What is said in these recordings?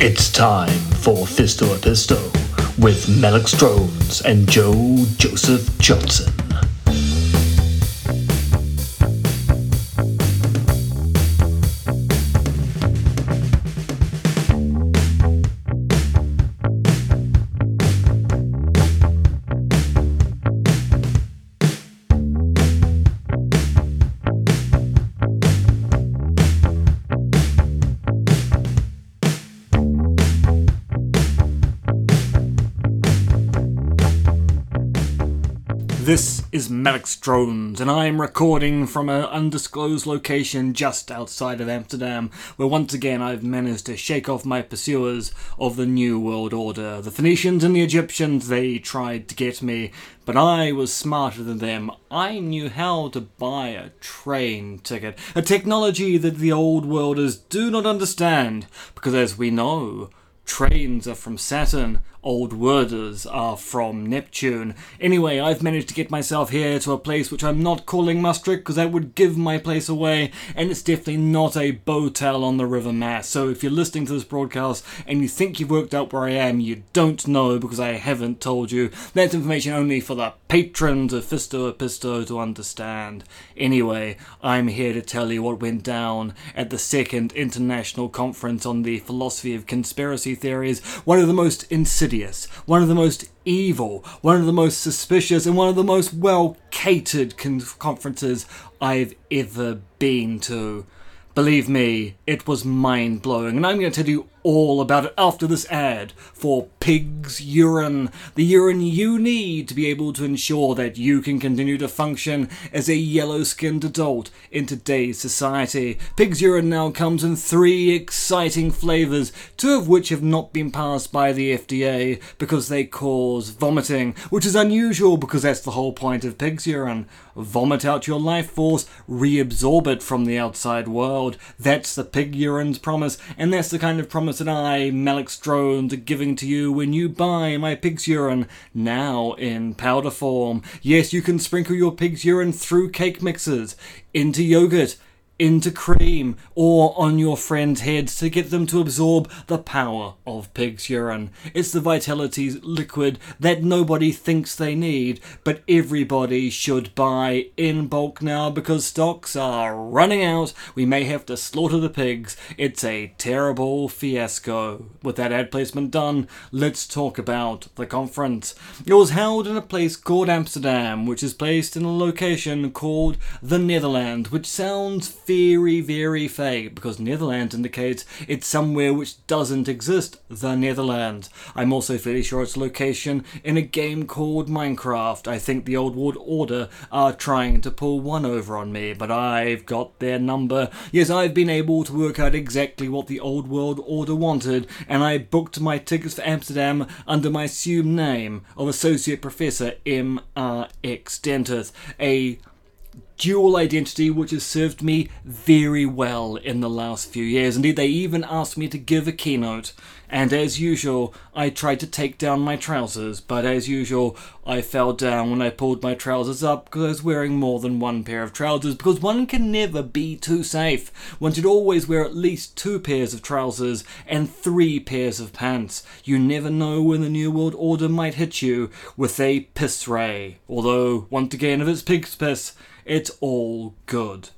It's time for Fisto Episto with Malex Drones and Joe Joseph Johnson. This is Malex Drones, and I'm recording from an undisclosed location just outside of Amsterdam, where once again I've managed to shake off my pursuers of the New World Order. The Phoenicians and the Egyptians, they tried to get me, but I was smarter than them. I knew how to buy a train ticket, a technology that the old worlders do not understand, because as we know, trains are from Saturn, old worders are from Neptune. Anyway, I've managed to get myself here to a place which I'm not calling Maastricht because that would give my place away, and it's definitely not a botel on the River Maas. So if you're listening to this broadcast and you think you've worked out where I am, you don't know because I haven't told you. That's information only for the patrons of Fisto Episto to understand. Anyway, I'm here to tell you what went down at the second international conference on the philosophy of conspiracy theories, one of the most insidious one of the most evil, one of the most suspicious, and one of the most well catered con- conferences I've ever been to. Believe me, it was mind blowing, and I'm going to tell you all about it after this ad for Pig's Urine, the urine you need to be able to ensure that you can continue to function as a yellow skinned adult in today's society. Pig's Urine now comes in three exciting flavours, two of which have not been passed by the FDA because they cause vomiting, which is unusual because that's the whole point of Pig's Urine. Vomit out your life force, reabsorb it from the outside world. That's the Pig Urine's promise, and that's the kind of promise that I, Malex Drones, are giving to you when you buy my pig's urine, now in powder form. Yes, you can sprinkle your pig's urine through cake mixes, into yogurt, into cream or on your friend's heads to get them to absorb the power of pig's urine. It's the vitality liquid that nobody thinks they need, but everybody should buy in bulk now because stocks are running out. We may have to slaughter the pigs. It's a terrible fiasco. With that ad placement done, let's talk about the conference. It was held in a place called Amsterdam, which is placed in a location called the Netherlands, which sounds very, very vague because Netherlands indicates it's somewhere which doesn't exist, the Netherlands. I'm also fairly sure its location in a game called Minecraft. I think the Old World Order are trying to pull one over on me, but I've got their number. Yes, I've been able to work out exactly what the Old World Order wanted, and I booked my tickets for Amsterdam under my assumed name of Associate Professor M.R.X. Dentith, a dual identity which has served me very well in the last few years. Indeed, they even asked me to give a keynote, and as usual, I tried to take down my trousers, but as usual, I fell down when I pulled my trousers up because I was wearing more than one pair of trousers, because one can never be too safe. One should always wear at least two pairs of trousers and three pairs of pants. You never know when the New World Order might hit you with a piss ray. Although, once again, if it's pig's piss, it's all good.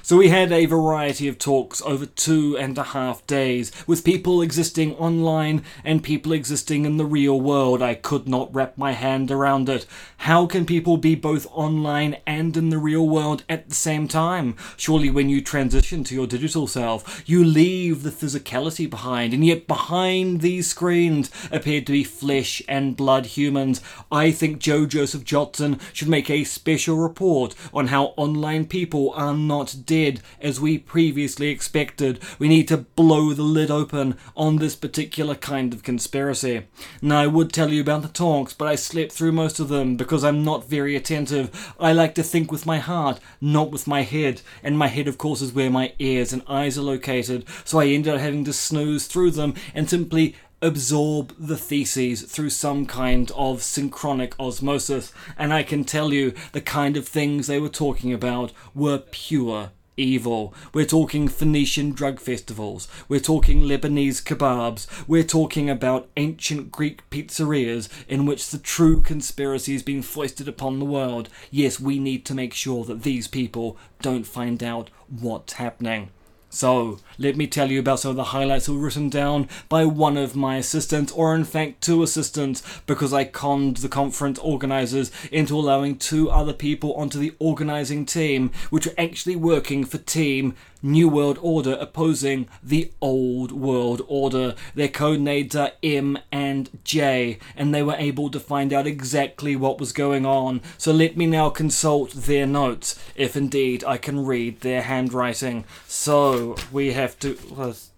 So we had a variety of talks over two and a half days, with people existing online and people existing in the real world. I could not wrap my hand around it. How can people be both online and in the real world at the same time? Surely when you transition to your digital self, you leave the physicality behind, and yet behind these screens appeared to be flesh and blood humans. I think Joe Joseph Johnson should make a special report on how online people are not dead as we previously expected. We need to blow the lid open on this particular kind of conspiracy. Now, I would tell you about the talks, but I slept through most of them because I'm not very attentive. I like to think with my heart, not with my head, and my head, of course, is where my ears and eyes are located, so I ended up having to snooze through them and simply absorb the theses through some kind of synchronic osmosis, and I can tell you the kind of things they were talking about were pure evil. We're talking Phoenician drug festivals. We're talking Lebanese kebabs. We're talking about ancient Greek pizzerias in which the true conspiracy has been foisted upon the world. Yes, we need to make sure that these people don't find out what's happening. So, let me tell you about some of the highlights that were written down by one of my assistants, or in fact two assistants, because I conned the conference organisers into allowing two other people onto the organising team, which were actually working for Team New World Order opposing the Old World Order. Their code names are M and J, and they were able to find out exactly what was going on. So let me now consult their notes, if indeed I can read their handwriting. So we have to.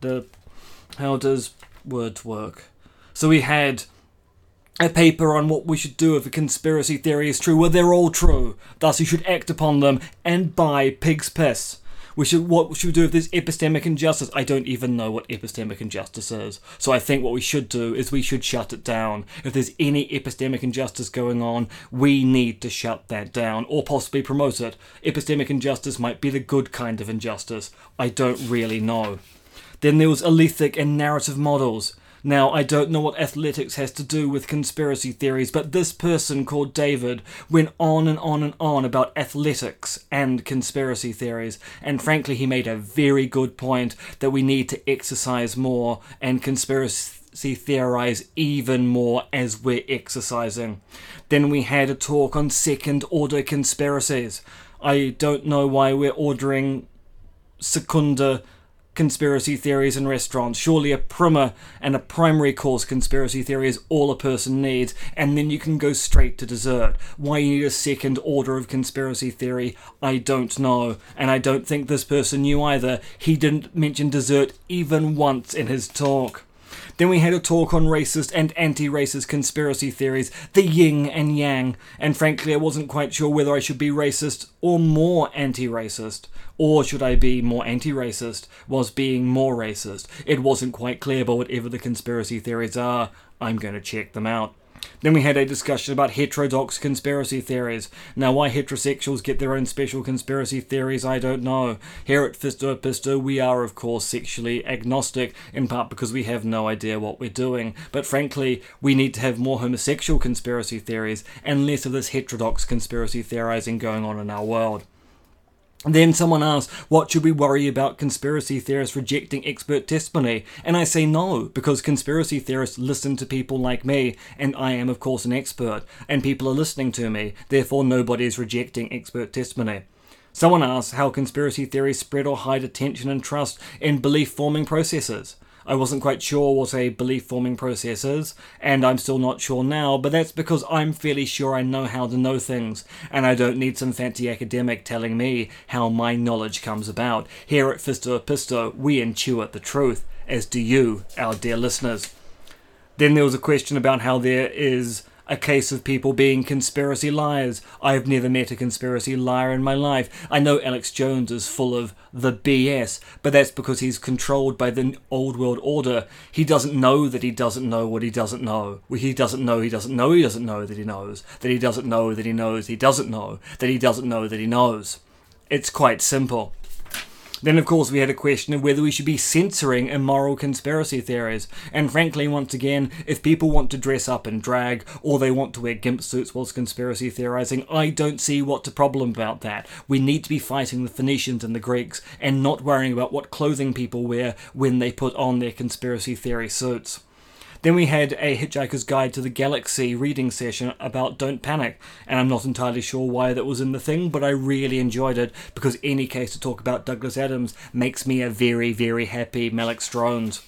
The how does words work? So we had a paper on what we should do if a conspiracy theory is true. Well, they're all true. Thus, you should act upon them and buy pig's piss. We should what should we do if there's epistemic injustice? I don't even know what epistemic injustice is. So I think what we should do is we should shut it down. If there's any epistemic injustice going on, we need to shut that down or possibly promote it. Epistemic injustice might be the good kind of injustice. I don't really know. Then there was alethic and narrative models. Now, I don't know what athletics has to do with conspiracy theories, but this person called David went on and on and on about athletics and conspiracy theories, and frankly, he made a very good point that we need to exercise more and conspiracy theorize even more as we're exercising. Then we had a talk on second order conspiracies. I don't know why we're ordering secunda conspiracy theories in restaurants. Surely a primer and a primary course conspiracy theory is all a person needs, and then you can go straight to dessert. Why you need a second order of conspiracy theory, I don't know, and I don't think this person knew either. He didn't mention dessert even once in his talk. Then we had a talk on racist and anti racist conspiracy theories, the yin and yang, and frankly, I wasn't quite sure whether I should be racist or more anti racist. Or should I be more anti racist? Was being more racist? It wasn't quite clear, but whatever the conspiracy theories are, I'm going to check them out. Then we had a discussion about heterodox conspiracy theories. Now, why heterosexuals get their own special conspiracy theories, I don't know. Here at Fisto Pisto, we are, of course, sexually agnostic, in part because we have no idea what we're doing. But frankly, we need to have more homosexual conspiracy theories and less of this heterodox conspiracy theorizing going on in our world. Then someone asks, what should we worry about conspiracy theorists rejecting expert testimony? And I say no, because conspiracy theorists listen to people like me, and I am, of course, an expert, and people are listening to me, therefore, nobody is rejecting expert testimony. Someone asks how conspiracy theories spread or hide attention and trust in belief forming processes. I wasn't quite sure what a belief forming process is, and I'm still not sure now, but that's because I'm fairly sure I know how to know things, and I don't need some fancy academic telling me how my knowledge comes about. Here at Fisto Pisto, we intuit the truth, as do you, our dear listeners. Then there was a question about how there is a case of people being conspiracy liars. I've never met a conspiracy liar in my life. I know Alex Jones is full of the BS, but that's because he's controlled by the old world order. He doesn't know that he doesn't know what he doesn't know. He doesn't know he doesn't know he doesn't know that he knows. That he doesn't know that he knows he doesn't know. That he doesn't know that he knows. It's quite simple. Then, of course, we had a question of whether we should be censoring immoral conspiracy theories. And frankly, once again, if people want to dress up in drag or they want to wear gimp suits whilst conspiracy theorizing, I don't see what's the problem about that. We need to be fighting the Phoenicians and the Greeks and not worrying about what clothing people wear when they put on their conspiracy theory suits. Then we had a Hitchhiker's Guide to the Galaxy reading session about Don't Panic, and I'm not entirely sure why that was in the thing, but I really enjoyed it because any case to talk about Douglas Adams makes me a very, very happy Malex Drones.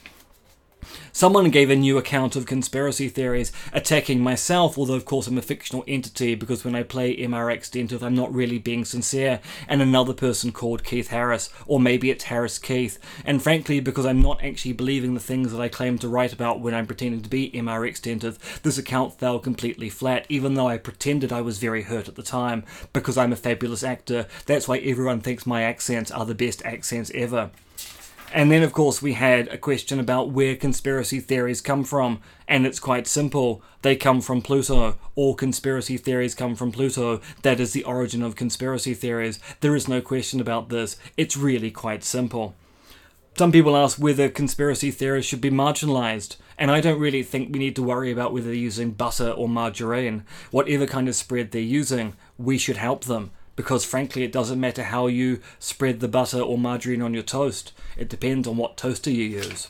Someone gave a new account of conspiracy theories attacking myself, although of course I'm a fictional entity because when I play MRX Dentith I'm not really being sincere, and another person called Keith Harris, or maybe it's Harris Keith, and frankly because I'm not actually believing the things that I claim to write about when I'm pretending to be MRX Dentith, this account fell completely flat, even though I pretended I was very hurt at the time, because I'm a fabulous actor, that's why everyone thinks my accents are the best accents ever. And then, of course, we had a question about where conspiracy theories come from. And it's quite simple. They come from Pluto. All conspiracy theories come from Pluto. That is the origin of conspiracy theories. There is no question about this. It's really quite simple. Some people ask whether conspiracy theorists should be marginalized, and I don't really think we need to worry about whether they're using butter or margarine. Whatever kind of spread they're using, we should help them because frankly, it doesn't matter how you spread the butter or margarine on your toast. It depends on what toaster you use.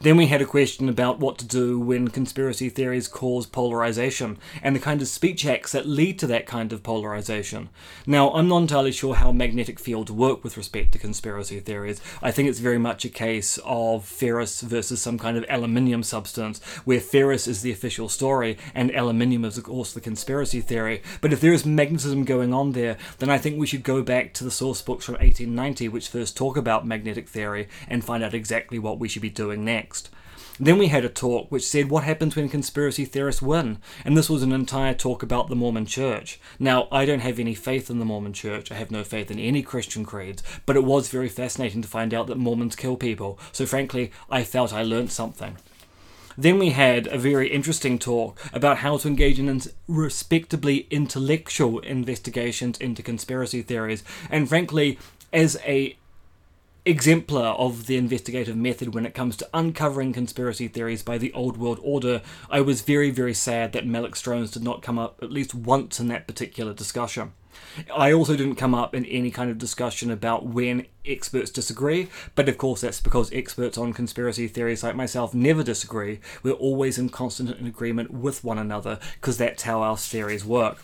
Then we had a question about what to do when conspiracy theories cause polarization and the kind of speech acts that lead to that kind of polarization. Now, I'm not entirely sure how magnetic fields work with respect to conspiracy theories. I think it's very much a case of ferrous versus some kind of aluminium substance, where ferrous is the official story and aluminium is, of course, the conspiracy theory. But if there is magnetism going on there, then I think we should go back to the source books from 1890, which first talk about magnetic theory, and find out exactly what we should be doing next next. Then we had a talk which said what happens when conspiracy theorists win, and this was an entire talk about the Mormon Church. Now, I don't have any faith in the Mormon Church, I have no faith in any Christian creeds, but it was very fascinating to find out that Mormons kill people, so frankly, I felt I learned something. Then we had a very interesting talk about how to engage in respectably intellectual investigations into conspiracy theories, and frankly, as a exemplar of the investigative method when it comes to uncovering conspiracy theories by the Old World Order, I was very, very sad that Malex Drones did not come up at least once in that particular discussion. I also didn't come up in any kind of discussion about when experts disagree, but of course that's because experts on conspiracy theories like myself never disagree. We're always in constant agreement with one another because that's how our theories work.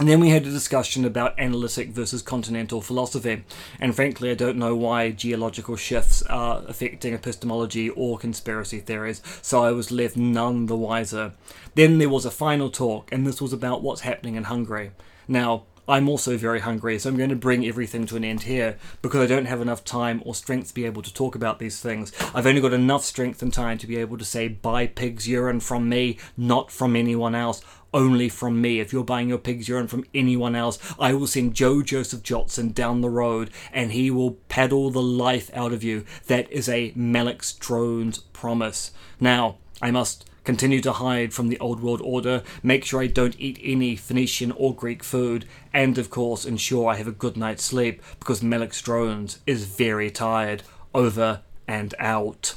And then we had a discussion about analytic versus continental philosophy. And frankly, I don't know why geological shifts are affecting epistemology or conspiracy theories, so I was left none the wiser. Then there was a final talk, and this was about what's happening in Hungary. Now, I'm also very hungry, so I'm going to bring everything to an end here because I don't have enough time or strength to be able to talk about these things. I've only got enough strength and time to be able to say, buy pig's urine from me, not from anyone else only from me. If you're buying your pig's urine from anyone else, I will send Joe Joseph Johnson down the road and he will peddle the life out of you. That is a Malex Drones promise. Now, I must continue to hide from the old world order, make sure I don't eat any Phoenician or Greek food, and of course ensure I have a good night's sleep because Malex Drones is very tired. Over and out.